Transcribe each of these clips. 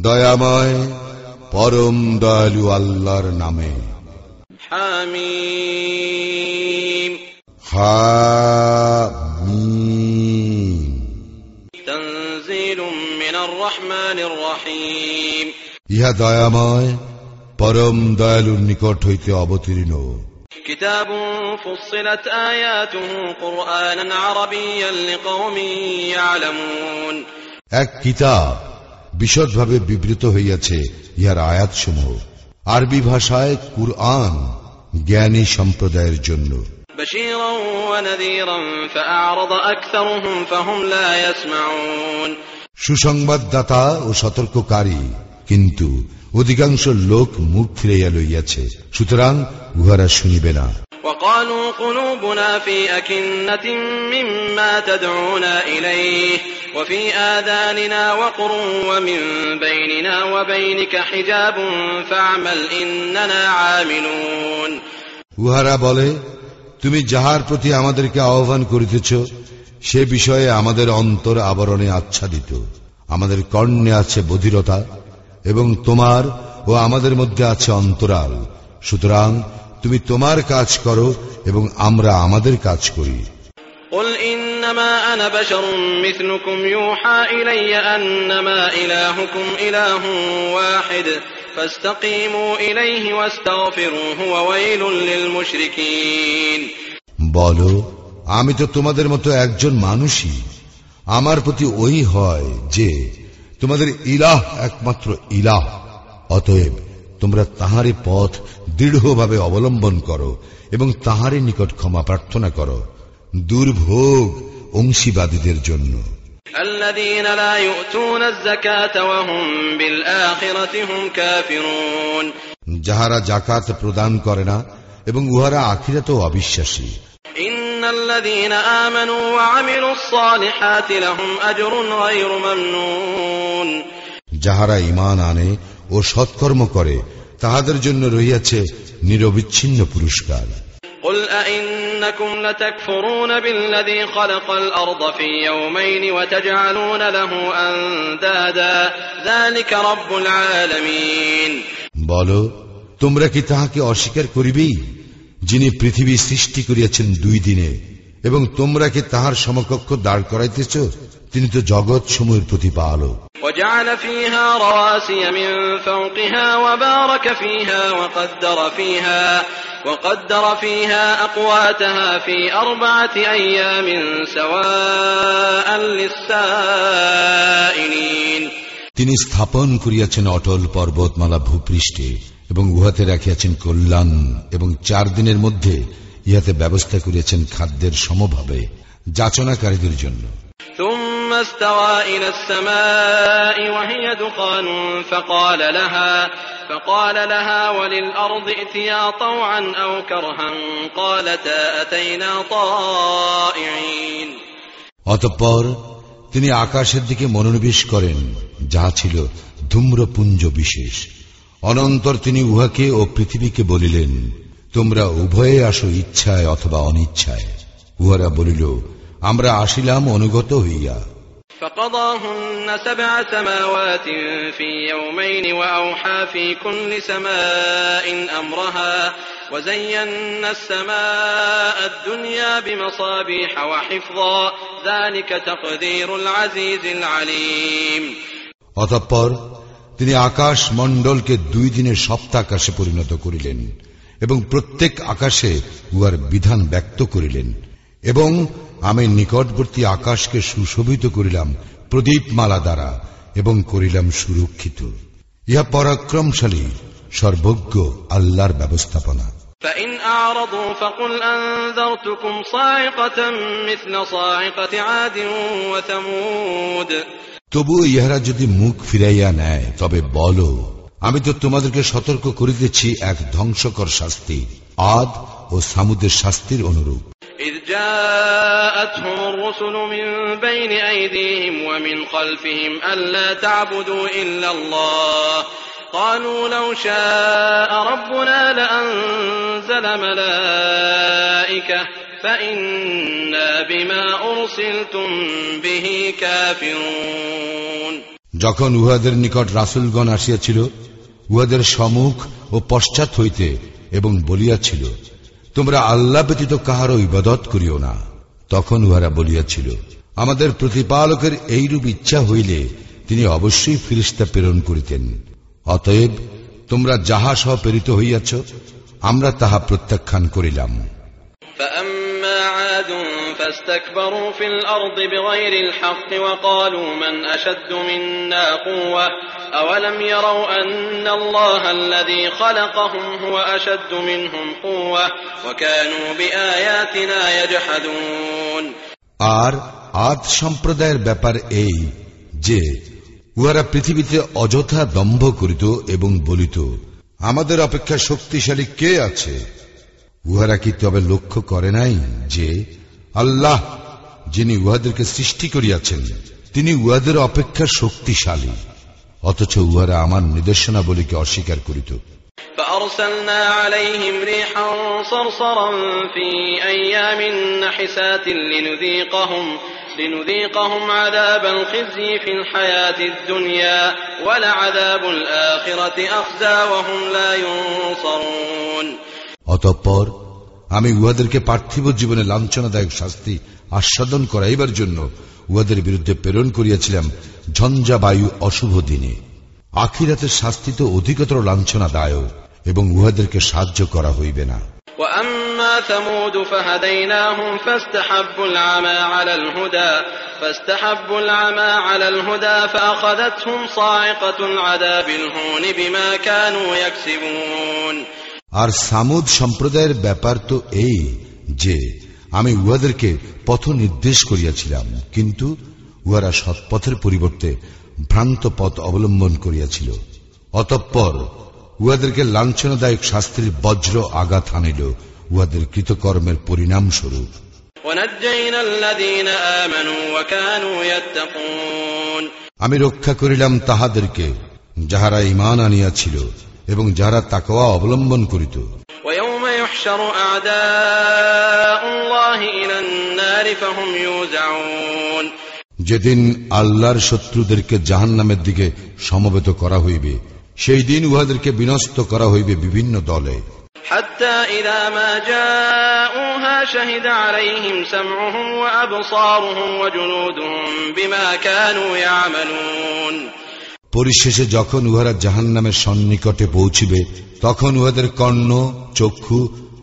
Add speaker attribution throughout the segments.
Speaker 1: দয়াময় পরম দয়ালু আল্লাহর নামে। ইহা দয়াময় পরম দয়ালুর নিকট হইতে অবতীর্ণ।
Speaker 2: كتاب فصلت آياته قرآنا عربيا لقوم يعلمون
Speaker 1: এক কিতাব বিশদভাবে বিবৃত হইয়াছে ইহার আয়াতসমূহ আরবি ভাষায় কুরআন জ্ঞানী সম্প্রদায়ের জন্য
Speaker 2: بشيرا ونذيرا فأعرض أكثرهم فهم لا يسمعون
Speaker 1: সুসংবাদদাতা ও সতর্ককারী কিন্তু অধিকাংশ লোক মুখ ফিরাইয়া লইয়াছে সুতরাং উহারা শুনিবে না
Speaker 2: وقالوا قلوبنا في أكنة مما تدعونا إليه وفي آذاننا وقر ومن بيننا وبينك حجاب فاعمل إننا عاملون
Speaker 1: উহারা বলে তুমি যাহার প্রতি আমাদেরকে আহ্বান করিতেছ সে বিষয়ে আমাদের অন্তর আবরণে আচ্ছাদিত আমাদের কর্ণে আছে বধিরতা এবং তোমার ও আমাদের মধ্যে আছে অন্তরাল সুতরাং তুমি তোমার কাজ করো এবং আমরা আমাদের কাজ করি
Speaker 2: قل إنما أنا بشر مثلكم يوحى إلي أنما إلهكم إله واحد فاستقيموا إليه واستغفروه وويل للمشركين
Speaker 1: বলো আমি তো তোমাদের মতো একজন মানুষই আমার প্রতি ওই হয় যে তোমাদের ইলাহ একমাত্র ইলাহ। অতএব তোমরা তাহারে পথ দৃঢ়ভাবে অবলম্বন করো এবং তাহারে নিকট ক্ষমা প্রার্থনা করো। দুর্ভোগ অংশীবাদীদের জন্য। যাহারা জাকাত প্রদান করে না এবং উহারা আখিরাতেও অবিশ্বাসী।
Speaker 2: إن الذين آمنوا وعملوا الصالحات لهم أجر غير ممنون
Speaker 1: যাহারা ইমান আনে ও সৎকর্ম করে তাহাদের জন্য রহিয়াছে নিরবিচ্ছিন্ন পুরস্কার
Speaker 2: قل أئنكم لتكفرون بالذي خلق الأرض في يومين وتجعلون له أندادا ذلك رب العالمين
Speaker 1: বলো তোমরা কি তাহাকে অস্বীকার করিবেই যিনি পৃথিবী সৃষ্টি করিয়াছেন দুই দিনে এবং তোমরা কি তাহার সমকক্ষ দাঁড় করাইতেছ? তিনি তো জগৎ সমূহের প্রতিপালক। তিনি স্থাপন করিয়াছেন অটল পর্বতমালা ভূপৃষ্ঠে এবং উহাতে রাখিয়াছেন কল্যাণ এবং চার দিনের মধ্যে ইহাতে ব্যবস্থা করিয়াছেন খাদ্যের সমভাবে যাচনাকারীদের জন্য
Speaker 2: ثم استوى إلى السماء وهي دخان فقال لها فقال لها وللأرض ائتيا طوعا أو كرها قالتا أتينا طائعين
Speaker 1: অতঃপর তিনি আকাশের দিকে মনোনিবেশ করেন যাহা ছিল ধূম্রপুঞ্জ বিশেষ অনন্তর তিনি উহাকে ও পৃথিবীকে বলিলেন তোমরা উভয়ে আসো ইচ্ছায় অথবা অনিচ্ছায় উহারা বলিল আমরা আসিলাম অনুগত হইয়া
Speaker 2: فقضاهن سبع سماوات في يومين وأوحى في كل سماء أمرها وزينا السماء الدنيا بمصابيح وحفظا ذلك تقدير العزيز العليم
Speaker 1: অতঃপর তিনি আকাশ মণ্ডলকে দুই দিনের সপ্তাকাশে পরিণত করিলেন এবং প্রত্যেক আকাশে উহার বিধান ব্যক্ত করিলেন এবং আমি নিকটবর্তী আকাশকে সুশোভিত করিলাম প্রদীপমালা দ্বারা এবং করিলাম সুরক্ষিত ইহা পরাক্রমশালী সর্বজ্ঞ আল্লাহর ব্যবস্থাপনা
Speaker 2: فإن أعرضوا فقل أنذرتكم صاعقة مثل صاعقة عاد وثمود
Speaker 1: তবু ইহারা যদি মুখ ফিরাইয়া নেয় তবে বলো আমি তো তোমাদেরকে সতর্ক করিতেছি এক ধ্বংসকর শাস্তি আদ ও সামুদের শাস্তির অনুরূপ
Speaker 2: إذ جاءتهم الرسل من بين أيديهم ومن خلفهم ألا تعبدوا إلا الله قالوا لو شاء ربنا لأنزل ملائكة
Speaker 1: যখন উহাদের নিকট রাসুলগণ আসিয়াছিল উহাদের সম্মুখ ও পশ্চাৎ হইতে এবং বলিয়াছিল তোমরা আল্লাহ ব্যতীত কাহারও ইবাদত করিও না। তখন উহারা বলিয়াছিল আমাদের প্রতিপালকের এইরূপ ইচ্ছা হইলে তিনি অবশ্যই ফিরিস্তা প্রেরণ করিতেন। অতএব তোমরা যাহা সহ প্রেরিত হইয়াছ আমরা তাহা প্রত্যাখ্যান করিলাম।
Speaker 2: عاد فاستكبروا في الأرض بغير الحق وقالوا من أشد منا قوة أولم يروا أن الله الذي خلقهم هو أشد منهم قوة وكانوا بآياتنا يجحدون
Speaker 1: আর আদ সম্প্রদায়ের ব্যাপার এই যে উহারা পৃথিবীতে অযথা দম্ভ করিত এবং বলিত আমাদের অপেক্ষা শক্তিশালী কে আছে উহারা কি তবে লক্ষ্য করে নাই যে আল্লাহ যিনি উহাদেরকে সৃষ্টি করিয়াছেন তিনি উহাদের অপেক্ষা শক্তিশালী অথচ উহারা আমার নির্দেশনাবলীকে অস্বীকার করিত
Speaker 2: فأرسلنا عليهم ريحا صرصرا في أيام نحسات لنذيقهم لنذيقهم عذاب الخزي في الحياة الدنيا ولعذاب الآخرة أخزى وهم لا ينصرون
Speaker 1: অতঃপর আমি উহাদেরকে পার্থিব জীবনে লাঞ্ছনাদায়ক শাস্তি আস্বাদন করাইবার জন্য উহাদের বিরুদ্ধে প্রেরণ করিয়াছিলাম ঝঞ্ঝা বায়ু অশুভ দিনে আখিরাতের শাস্তি তো অধিকতর লাঞ্ছনাদায়ক এবং উহাদেরকে সাহায্য করা হইবে না
Speaker 2: وأما ثمود فهديناهم فاستحبوا العمى على الهدى فاستحبوا العمى على الهدى فأخذتهم صاعقة العذاب الهون بما كانوا يكسبون
Speaker 1: আর সামুদ সম্প্রদায়ের ব্যাপার তো এই যে, আমি উহাদেরকে পথ নির্দেশ করিয়াছিলাম, কিন্তু উহারা সৎপথের পরিবর্তে ভ্রান্ত পথ অবলম্বন করিয়াছিল। অতঃপর উহাদেরকে লাঞ্ছনাদায়ক শাস্ত্রীর বজ্র আঘাত আনিল উহাদের কৃতকর্মের পরিণাম স্বরূপ আমি রক্ষা করিলাম তাহাদেরকে, যাহারা ইমান আনিয়াছিল। এবং যাহারা তাকওয়া অবলম্বন করিত
Speaker 2: ويوم يحشر أعداء الله إلى النار فهم يوزعون
Speaker 1: যেদিন আল্লাহর শত্রুদেরকে জাহান নামের দিকে সমবেত করা হইবে সেই দিন উহাদেরকে বিনষ্ট করা হইবে বিভিন্ন দলে
Speaker 2: حتى إذا ما جاءوها شهد عليهم سمعهم وأبصارهم وجلودهم بما كانوا يعملون
Speaker 1: পরিশেষে যখন উহারা জাহান নামের সন্নিকটে পৌঁছিবে তখন উহাদের কর্ণ চক্ষু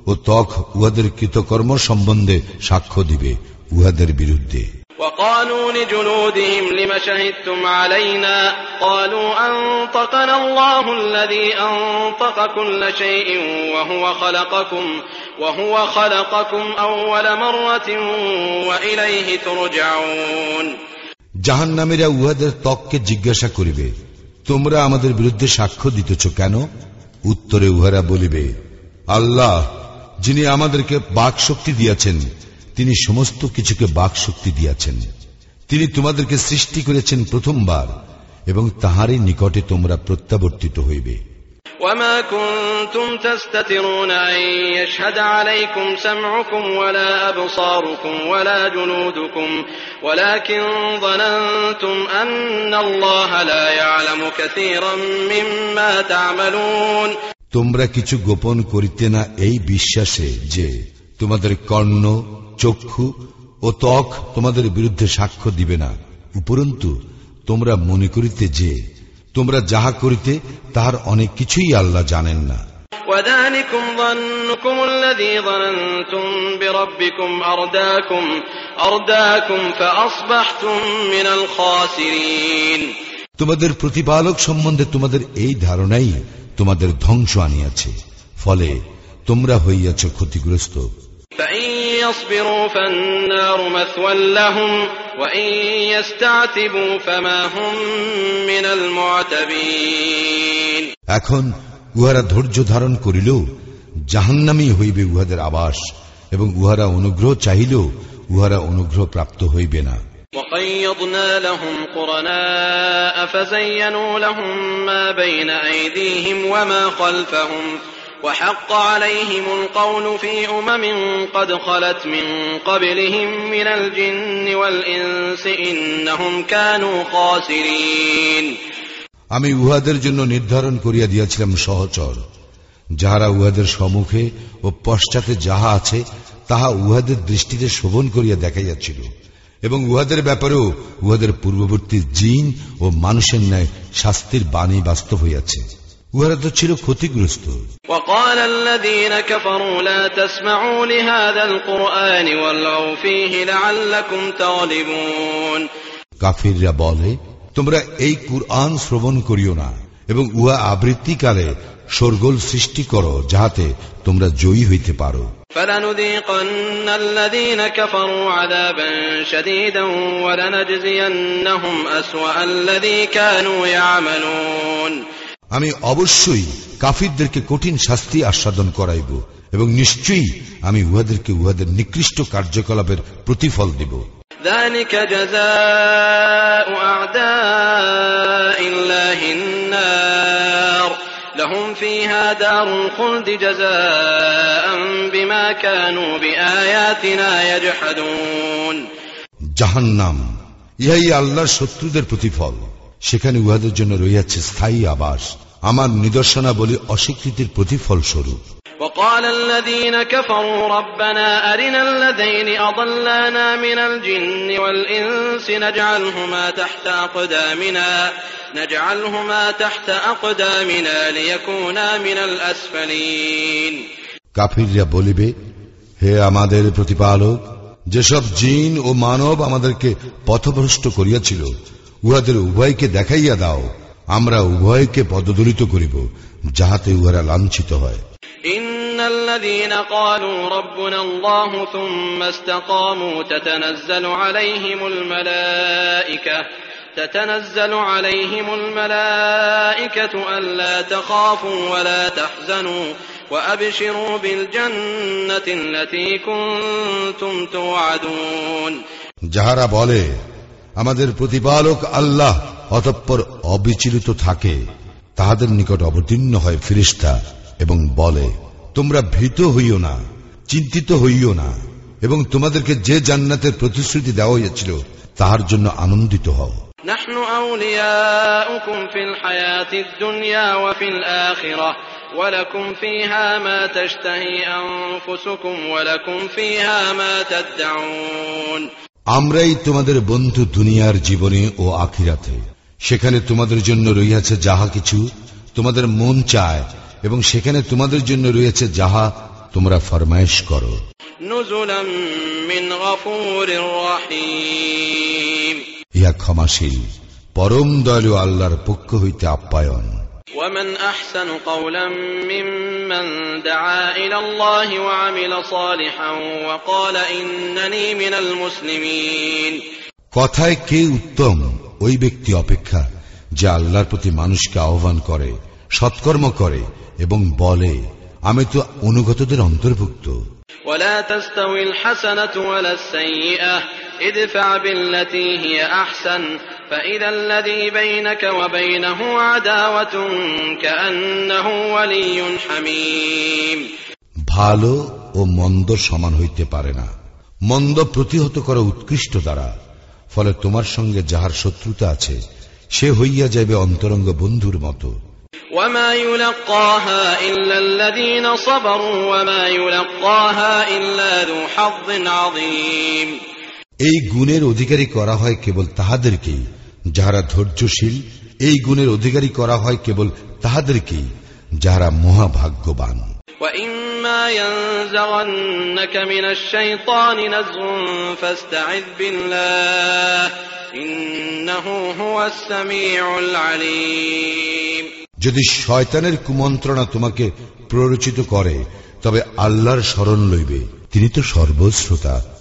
Speaker 1: ও ত্বক উহাদের কৃতকর্ম সম্বন্ধে সাক্ষ্য দিবে উহাদের বিরুদ্ধে
Speaker 2: وقالوا لجلودهم لم شهدتم علينا قالوا أنطقنا الله الذي أنطق كل شيء وهو خلقكم وهو خلقكم أول مرة وإليه ترجعون
Speaker 1: জাহান নামেরা উহাদের ত্বককে জিজ্ঞাসা করিবে, তোমরা আমাদের বিরুদ্ধে সাক্ষ্য দিতেছ কেন? উত্তরে উহারা বলিবে, আল্লাহ, যিনি আমাদেরকে বাক শক্তি দিয়াছেন, তিনি সমস্ত কিছুকে বাক শক্তি দিয়াছেন। তিনি তোমাদেরকে সৃষ্টি করেছেন প্রথমবার, এবং তাহারই নিকটে তোমরা প্রত্যাবর্তিত হইবে।
Speaker 2: وما كنتم تستترون أن يشهد عليكم سمعكم ولا أبصاركم ولا جلودكم ولكن ظننتم أن الله لا يعلم كثيرا مما تعملون
Speaker 1: তোমরা কিছু গোপন করিতে না এই বিশ্বাসে যে তোমাদের কর্ণ চক্ষু ও ত্বক তোমাদের বিরুদ্ধে সাক্ষ্য দিবে না উপরন্তু তোমরা মনে করিতে যে তোমরা যাহা করিতে তাহার অনেক কিছুই আল্লাহ জানেন না
Speaker 2: وذلكم ظنكم الذي ظننتم بربكم أرداكم أرداكم فأصبحتم من الخاسرين
Speaker 1: তোমাদের প্রতিপালক সম্বন্ধে তোমাদের এই ধারণাই তোমাদের ধ্বংস আনিয়াছে ফলে তোমরা হইয়াছ ক্ষতিগ্রস্ত
Speaker 2: فإن يصبروا فالنار مثوى لهم وإن يستعتبوا فما هم من المعتبين
Speaker 1: এখন উহারা ধৈর্য ধারণ করিলেও জাহান্নামী হইবে উহাদের আবাস এবং উহারা অনুগ্রহ চাহিলেও উহারা অনুগ্রহ প্রাপ্ত হইবে না
Speaker 2: وقيضنا لهم قرناء فزينوا لهم ما بين أيديهم وما خلفهم وحق عليهم القول في أمم قد خلت من قبلهم من الجن والإنس إنهم كانوا خاسرين
Speaker 1: আমি উহাদের জন্য নির্ধারণ করিয়া দিয়াছিলাম সহচর যাহারা উহাদের সম্মুখে ও পশ্চাতে যাহা আছে তাহা উহাদের দৃষ্টিতে শোভন করিয়া দেখাইয়াছিল এবং উহাদের ব্যাপারেও উহাদের পূর্ববর্তী জিন ও মানুষের ন্যায় শাস্তির বাণী বাস্তব হইয়াছে উহারা তো ছিল ক্ষতিগ্রস্ত। কাফিররা বলে তোমরা এই কুরআন শ্রবণ করিও না এবং উহা আবৃত্তিকালে সরগোল সৃষ্টি করো যাহাতে তোমরা জয়ী হইতে পারো।
Speaker 2: ফলানুদিকন্নাল্লাযীনা الذين كفروا عذابا شديدا ولنجزينهم أسوأ الذي كانوا يعملون
Speaker 1: আমি অবশ্যই কাফিরদেরকে কঠিন শাস্তি আস্বাদন করাইব এবং নিশ্চয়ই আমি উহাদেরকে উহাদের নিকৃষ্ট কার্যকলাপের প্রতিফল দিব
Speaker 2: ذلك جزاء أعداء الله النار لهم فيها دار الخلد جزاء بما كانوا بآياتنا يجحدون
Speaker 1: জাহান্নাম ইহাই আল্লাহর শত্রুদের প্রতিফল সেখানে উহাদের জন্য রইয়াছে স্থায়ী আবাস আমার নিদর্শনাবলী অস্বীকৃতির প্রতিফল স্বরূপ
Speaker 2: وقال الذين كفروا ربنا أرنا الذين أضلانا من الجن والإنس نجعلهما تحت أقدامنا نجعلهما تحت أقدامنا ليكونا من الأسفلين
Speaker 1: কাফিররা বলিবে হে আমাদের প্রতিপালক যেসব জিন ও মানব আমাদেরকে পথভ্রষ্ট করিয়াছিল উহাদের উভয়কে দেখাইয়া দাও আমরা উভয়কে পদদলিত করিব যাহাতে উহারা লাঞ্ছিত হয়
Speaker 2: إن الذين قالوا ربنا الله ثم استقاموا تتنزل عليهم الملائكة تتنزل عليهم الملائكة ألا تخافوا ولا تحزنوا وأبشروا بالجنة التي كنتم توعدون
Speaker 1: যাহারা বলে আমাদের প্রতিপালক আল্লাহ অতঃপর অবিচলিত থাকে। তাহাদের নিকট অবতীর্ণ হয় ফিরিস্তা এবং বলে, তোমরা ভীত হইও না, চিন্তিত হইও না, এবং তোমাদেরকে যে জান্নাতের প্রতিশ্রুতি দেওয়া হইয়াছিল তাহার জন্য আনন্দিত হও। আমরাই তোমাদের বন্ধু দুনিয়ার জীবনে ও আখিরাতে। সেখানে তোমাদের জন্য রইয়াছে যাহা কিছু তোমাদের মন চায় এবং সেখানে তোমাদের জন্য রয়েছে যাহা তোমরা ফরমায়েশ করো। ইয়া ক্ষমাশীল পরম দয়ালু আল্লাহর পক্ষ হইতে আপ্যায়ন।
Speaker 2: ومن أحسن قولا ممن دعا إلى الله وعمل صالحا وقال إنني من المسلمين
Speaker 1: কথায় কে উত্তম ওই ব্যক্তি অপেক্ষা যে আল্লাহর প্রতি মানুষকে আহ্বান করে সৎকর্ম করে এবং বলে আমি তো অনুগতদের অন্তর্ভুক্ত
Speaker 2: ولا تستوي الحسنة ولا السيئة ادفع بالتي هي أحسن فإذا الذي بينك وبينه عداوة كأنه ولي حميم
Speaker 1: ভালো ও মন্দ সমান হইতে পারে না মন্দ প্রতিহত করা উৎকৃষ্ট দ্বারা ফলে তোমার সঙ্গে যাহার শত্রুতা আছে সে হইয়া যাইবে অন্তরঙ্গ বন্ধুর মতো
Speaker 2: وما يلقاها إلا الذين صبروا وما يلقاها إلا ذو حظ عظيم
Speaker 1: এই গুণের অধিকারী করা হয় কেবল তাহাদেরকেই যাহারা ধৈর্যশীল এই গুণের অধিকারী করা হয় কেবল তাহাদেরকেই যাহারা মহাভাগ্যবান। যদি শয়তানের কুমন্ত্রণা তোমাকে প্ররোচিত করে তবে আল্লাহর স্মরণ লইবে। তিনি তো সর্বশ্রোতা।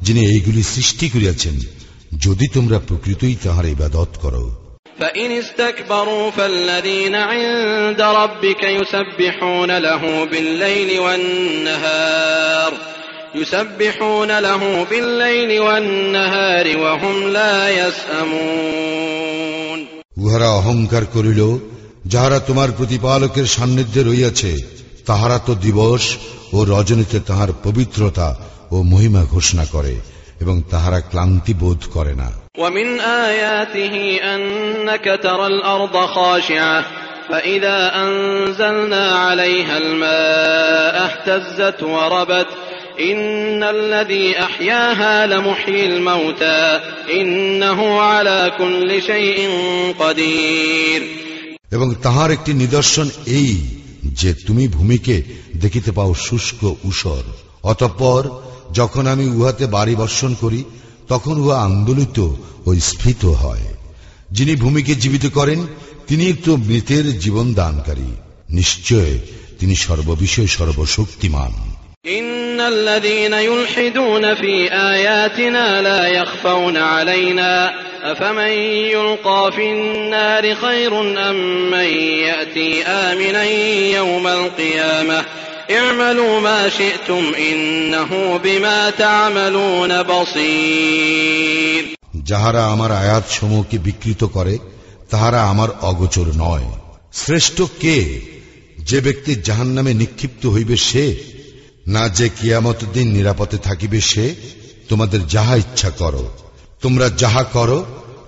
Speaker 1: যিনি এইগুলি সৃষ্টি করিয়াছেন যদি তোমরা প্রকৃতই তাহার ইবাদত করো
Speaker 2: فإن استكبروا فالذين عند ربك يسبحون له بالليل والنهار يسبحون له بالليل والنهار وهم لا يسأمون
Speaker 1: উহারা অহংকার করিল যাহারা তোমার প্রতিপালকের সান্নিধ্যে রইয়াছে তাহারা তো দিবস ও রজনীতে তাহার পবিত্রতা ও মহিমা ঘোষণা করে এবং তাহারা ক্লান্তি বোধ করে না
Speaker 2: ومن آياته أنك ترى الأرض خاشعة فإذا أنزلنا عليها الماء اهتزت وربت إن الذي أحياها لمحيي الموتى إنه على كل شيء قدير
Speaker 1: এবং তাহার একটি নিদর্শন এই যে তুমি ভূমিকে দেখিতে পাও শুষ্ক উষর অতঃপর যখন আমি উহাতে বাড়ি বর্ষণ করি তখন উহা আন্দোলিত ও স্ফীত হয় যিনি ভূমিকে জীবিত করেন তিনি তো মৃতের জীবন দানকারী নিশ্চয় তিনি সর্ববিষয় সর্বশক্তিমান
Speaker 2: إن الذين يلحدون في آياتنا لا يخفون علينا أفمن يلقى في النار خير أم من يأتي آمنا يوم القيامة اعملوا ما شئتم إنه بما تعملون بصير
Speaker 1: যাহারা আমার আয়াত সমূহকে বিকৃত করে তাহারা আমার অগোচর নয় শ্রেষ্ঠ কে যে ব্যক্তি জাহান নামে নিক্ষিপ্ত হইবে সে না যে কিয়ামত দিন নিরাপদে থাকিবে সে তোমাদের যাহা ইচ্ছা করো তোমরা যাহা করো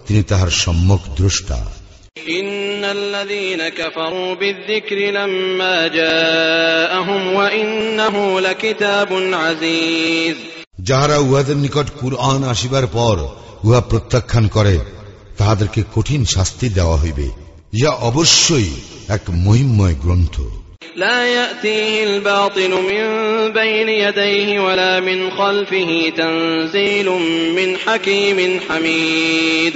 Speaker 1: তিনি তাহার সম্মুখ দ্রষ্টা
Speaker 2: إن الذين كفروا بالذكر لما جاءهم وإنه لكتاب عزيز
Speaker 1: যাহারা উহাদের নিকট কুরআন আসিবার পর উহা প্রত্যাখ্যান করে তাহাদেরকে কঠিন শাস্তি দেওয়া হইবে ইহা অবশ্যই এক মহিমময় গ্রন্থ
Speaker 2: لا يأتيه الباطل من بين يديه ولا من خلفه تنزيل من حكيم حميد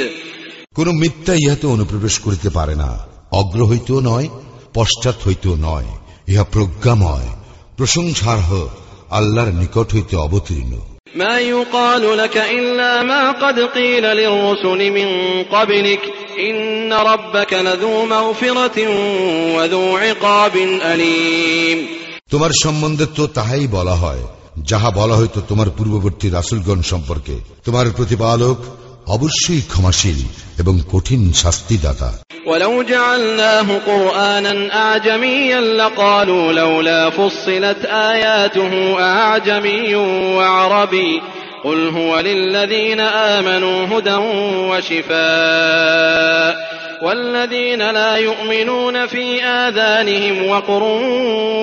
Speaker 1: কোন মিথ্যা ইহাতে অনুপ্রবেশ করিতে পারে না অগ্র হইতেও নয় পশ্চাৎ হইতেও নয় ইহা প্রজ্ঞাময় প্রশংসার্হ আল্লাহর নিকট হইতে অবতীর্ণ
Speaker 2: ما يقال لك إلا ما قد قيل للرسل من قبلك إن ربك لذو مغفرة وذو عقاب أليم
Speaker 1: তোমার সম্বন্ধে তো তাহাই বলা হয় যাহা বলা হইতো তোমার পূর্ববর্তী রাসুলগণ সম্পর্কে তোমার প্রতিপালক অবশ্যই ক্ষমাশীল এবং কঠিন শাস্তিদাতা
Speaker 2: ولو جعلناه قرآنا أعجميا لقالوا لولا فصلت آياته أعجمي وعربي قل هو للذين آمنوا هدى وشفاء والذين لا يؤمنون في آذانهم وقر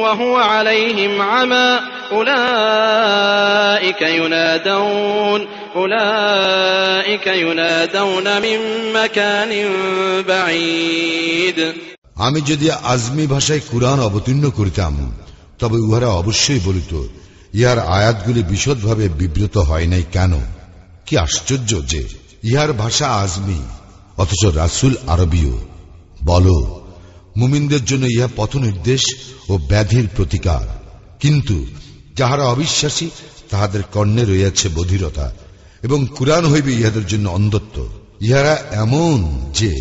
Speaker 2: وهو عليهم عمى أولئك ينادون
Speaker 1: আমি যদি আজমি ভাষায় কুরআন অবতীর্ণ করিতাম, তবে উহারা অবশ্যই বলিত, ইহার আয়াতগুলি বিশদভাবে বিব্রত হয় নাই কেন? কি আশ্চর্য যে ইহার ভাষা আজমি, অথচ রাসুল আরবীয়। বল, মুমিনদের জন্য ইহা পথ নির্দেশ ও ব্যাধির প্রতিকার। কিন্তু যাহারা অবিশ্বাসী, তাহাদের কর্ণে রইয়াছে বধিরতা। এবং কুরআন হইবে ইহাদের জন্য অন্ধত্ব ইহারা এমন যে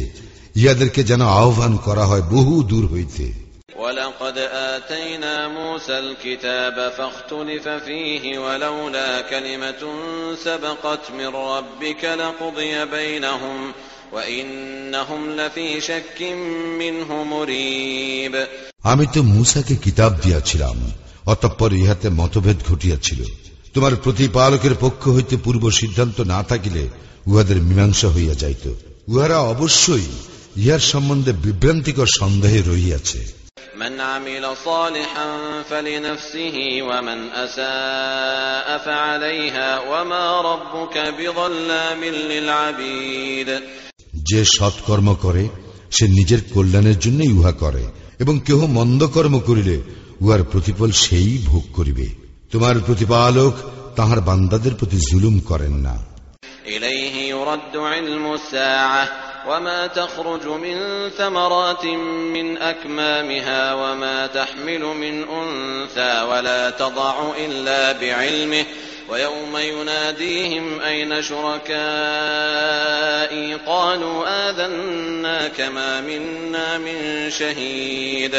Speaker 1: ইহাদেরকে যেন আহ্বান করা হয় বহু দূর হইতে
Speaker 2: ولقد آتينا موسى الكتاب فاختلف فيه ولولا كلمة سبقت من ربك لقضي بينهم وإنهم لفي شك منه مريب
Speaker 1: আমি তো মূসাকে কিতাব দিয়াছিলাম অতঃপর ইহাতে মতভেদ ঘটিয়াছিল তোমার প্রতিপালকের পক্ষ হইতে পূর্ব সিদ্ধান্ত না থাকিলে উহাদের মীমাংসা হইয়া যাইত উহারা অবশ্যই ইহার সম্বন্ধে বিভ্রান্তিকর সন্দেহে রহিয়াছে
Speaker 2: من عمل صالحا فلنفسه ومن أساء فعليها وما ربك بظلام للعبيد
Speaker 1: যে সৎকর্ম করে সে নিজের কল্যাণের জন্যই উহা করে এবং কেহ মন্দ কর্ম করিলে উহার প্রতিফল সেই ভোগ করিবে তোমার প্রতিপালক তাহার বান্দাদের প্রতি জুলুম করেন না
Speaker 2: إليه يرد علم الساعة وما تخرج من ثمرات من أكمامها وما تحمل من أنثى ولا تضع إلا بعلمه ويوم يناديهم أين شركائي قالوا آذناك ما منا من شهيد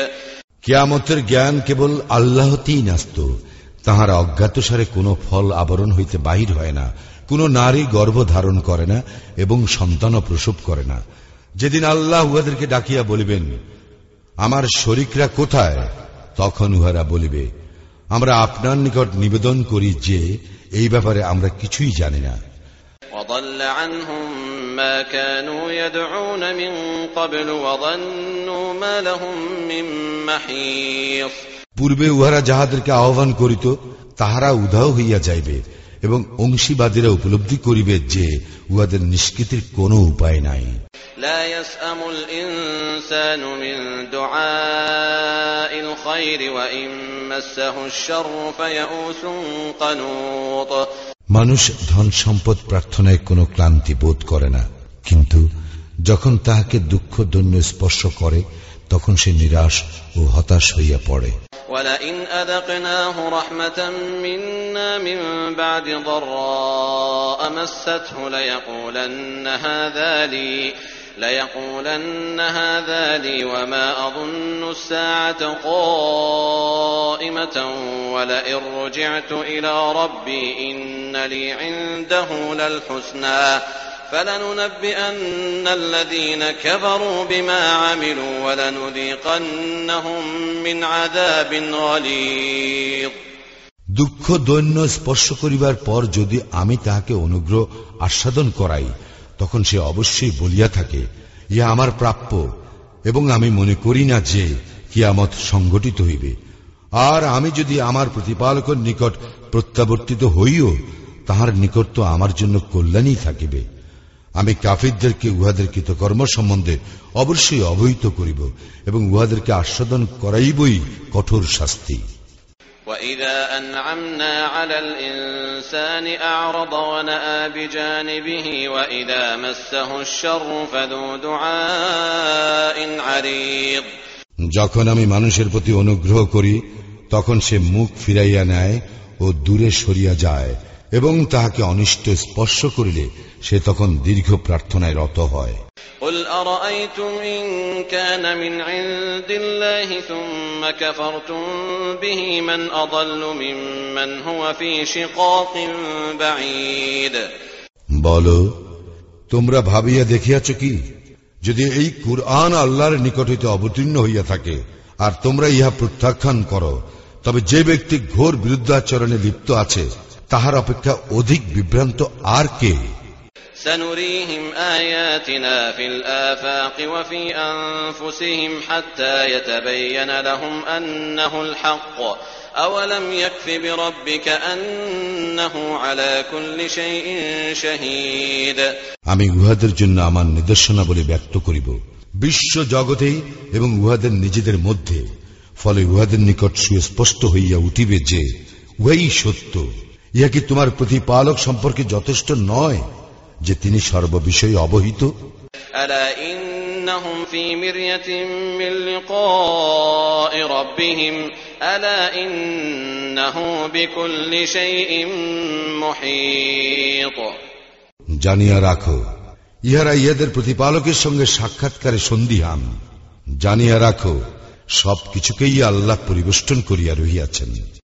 Speaker 1: কিয়ামতের জ্ঞান কেবল আল্লাহতেই ন্যস্ত তাহারা অজ্ঞাতসারে কোনো ফল আবরণ হইতে বাহির হয় না কোন নারী গর্ভ ধারণ করে না এবং সন্তানও প্রসব করে না যেদিন আল্লাহ উহাদেরকে ডাকিয়া বলিবেন আমার শরিকরা কোথায় তখন উহারা বলিবে আমরা আপনার নিকট নিবেদন করি যে এই ব্যাপারে আমরা কিছুই জানি না
Speaker 2: وضل عنهم ما كانوا يدعون من قبل وظنوا ما لهم من محيص
Speaker 1: পূর্বে উহারা যাহাদেরকে আহ্বান করিত তাহারা উধাও হইয়া যাইবে এবং অংশীবাদীরা উপলব্ধি করিবে যে উহাদের নিষ্কৃতির কোন উপায় নাই। মানুষ ধন সম্পদ প্রার্থনায় কোন ক্লান্তি বোধ করে না কিন্তু যখন তাহাকে দুঃখ দৈন্য স্পর্শ করে তখন সে নিরাশ ও হতাশ হইয়া পড়ে
Speaker 2: ولئن أذقناه رحمة منا من بعد ضراء مسته ليقولن هذا لي ليقولن هذا لي وما أظن الساعة قائمة ولئن رجعت إلى ربي إن لي عنده للحسنى فلننبئن الذين كفروا بما عملوا ولنذيقنهم من عذاب غليظ
Speaker 1: দুঃখ দৈন্য স্পর্শ করিবার পর যদি আমি তাহাকে অনুগ্রহ আস্বাদন করাই তখন সে অবশ্যই বলিয়া থাকে ইহা আমার প্রাপ্য এবং আমি মনে করি না যে কিয়ামত সংগঠিত হইবে আর আমি যদি আমার প্রতিপালকের নিকট প্রত্যাবর্তিত হইও তাহার নিকট তো আমার জন্য কল্যাণই থাকিবে আমি কাফিরদেরকে উহাদের কৃতকর্ম সম্বন্ধে অবশ্যই অবহিত করিব এবং উহাদেরকে আস্বাদন করাইবই কঠোর শাস্তি
Speaker 2: وإذا أنعمنا على الإنسان أعرض ونأى بجانبه وإذا مسه الشر فذو دعاء عريض
Speaker 1: যখন আমি মানুষের প্রতি অনুগ্রহ করি তখন সে মুখ ফিরাইয়া নেয় ও দূরে সরিয়া যায় এবং তাহাকে অনিষ্ট স্পর্শ করিলে সে তখন দীর্ঘ প্রার্থনায় রত হয়
Speaker 2: قل أرأيتم إن كان من عند الله ثم كفرتم به من أضل ممن هو في شقاق بعيد
Speaker 1: বল তোমরা ভাবিয়া দেখিয়াছ কি যদি এই কুরআন আল্লাহর নিকট হইতে অবতীর্ণ হইয়া থাকে আর তোমরা ইহা প্রত্যাখ্যান করো তবে যে ব্যক্তি ঘোর বিরুদ্ধাচরণে লিপ্ত আছে তাহার অপেক্ষা অধিক বিভ্রান্ত আর কে
Speaker 2: سنريهم آياتنا في الآفاق وفي أنفسهم حتى يتبين لهم أنه الحق أولم يكف بربك أنه على كل شيء شهيد
Speaker 1: আমি উহাদের জন্য আমার নিদর্শনাবলী ব্যক্ত করিব বিশ্ব জগতেই এবং উহাদের নিজেদের মধ্যে ফলে উহাদের নিকট সুস্পষ্ট হইয়া উঠিবে যে উহাই সত্য ইহা কি তোমার প্রতিপালক সম্পর্কে যথেষ্ট নয় যে তিনি সর্ববিষয়ে অবহিত? জানিয়া রাখো ইহারা ইহাদের প্রতিপালকের সঙ্গে সাক্ষাৎকারে সন্দিহান। জানিয়া রাখো সবকিছুকেই আল্লাহ পরিবেষ্টন করিয়া রহিয়াছেন।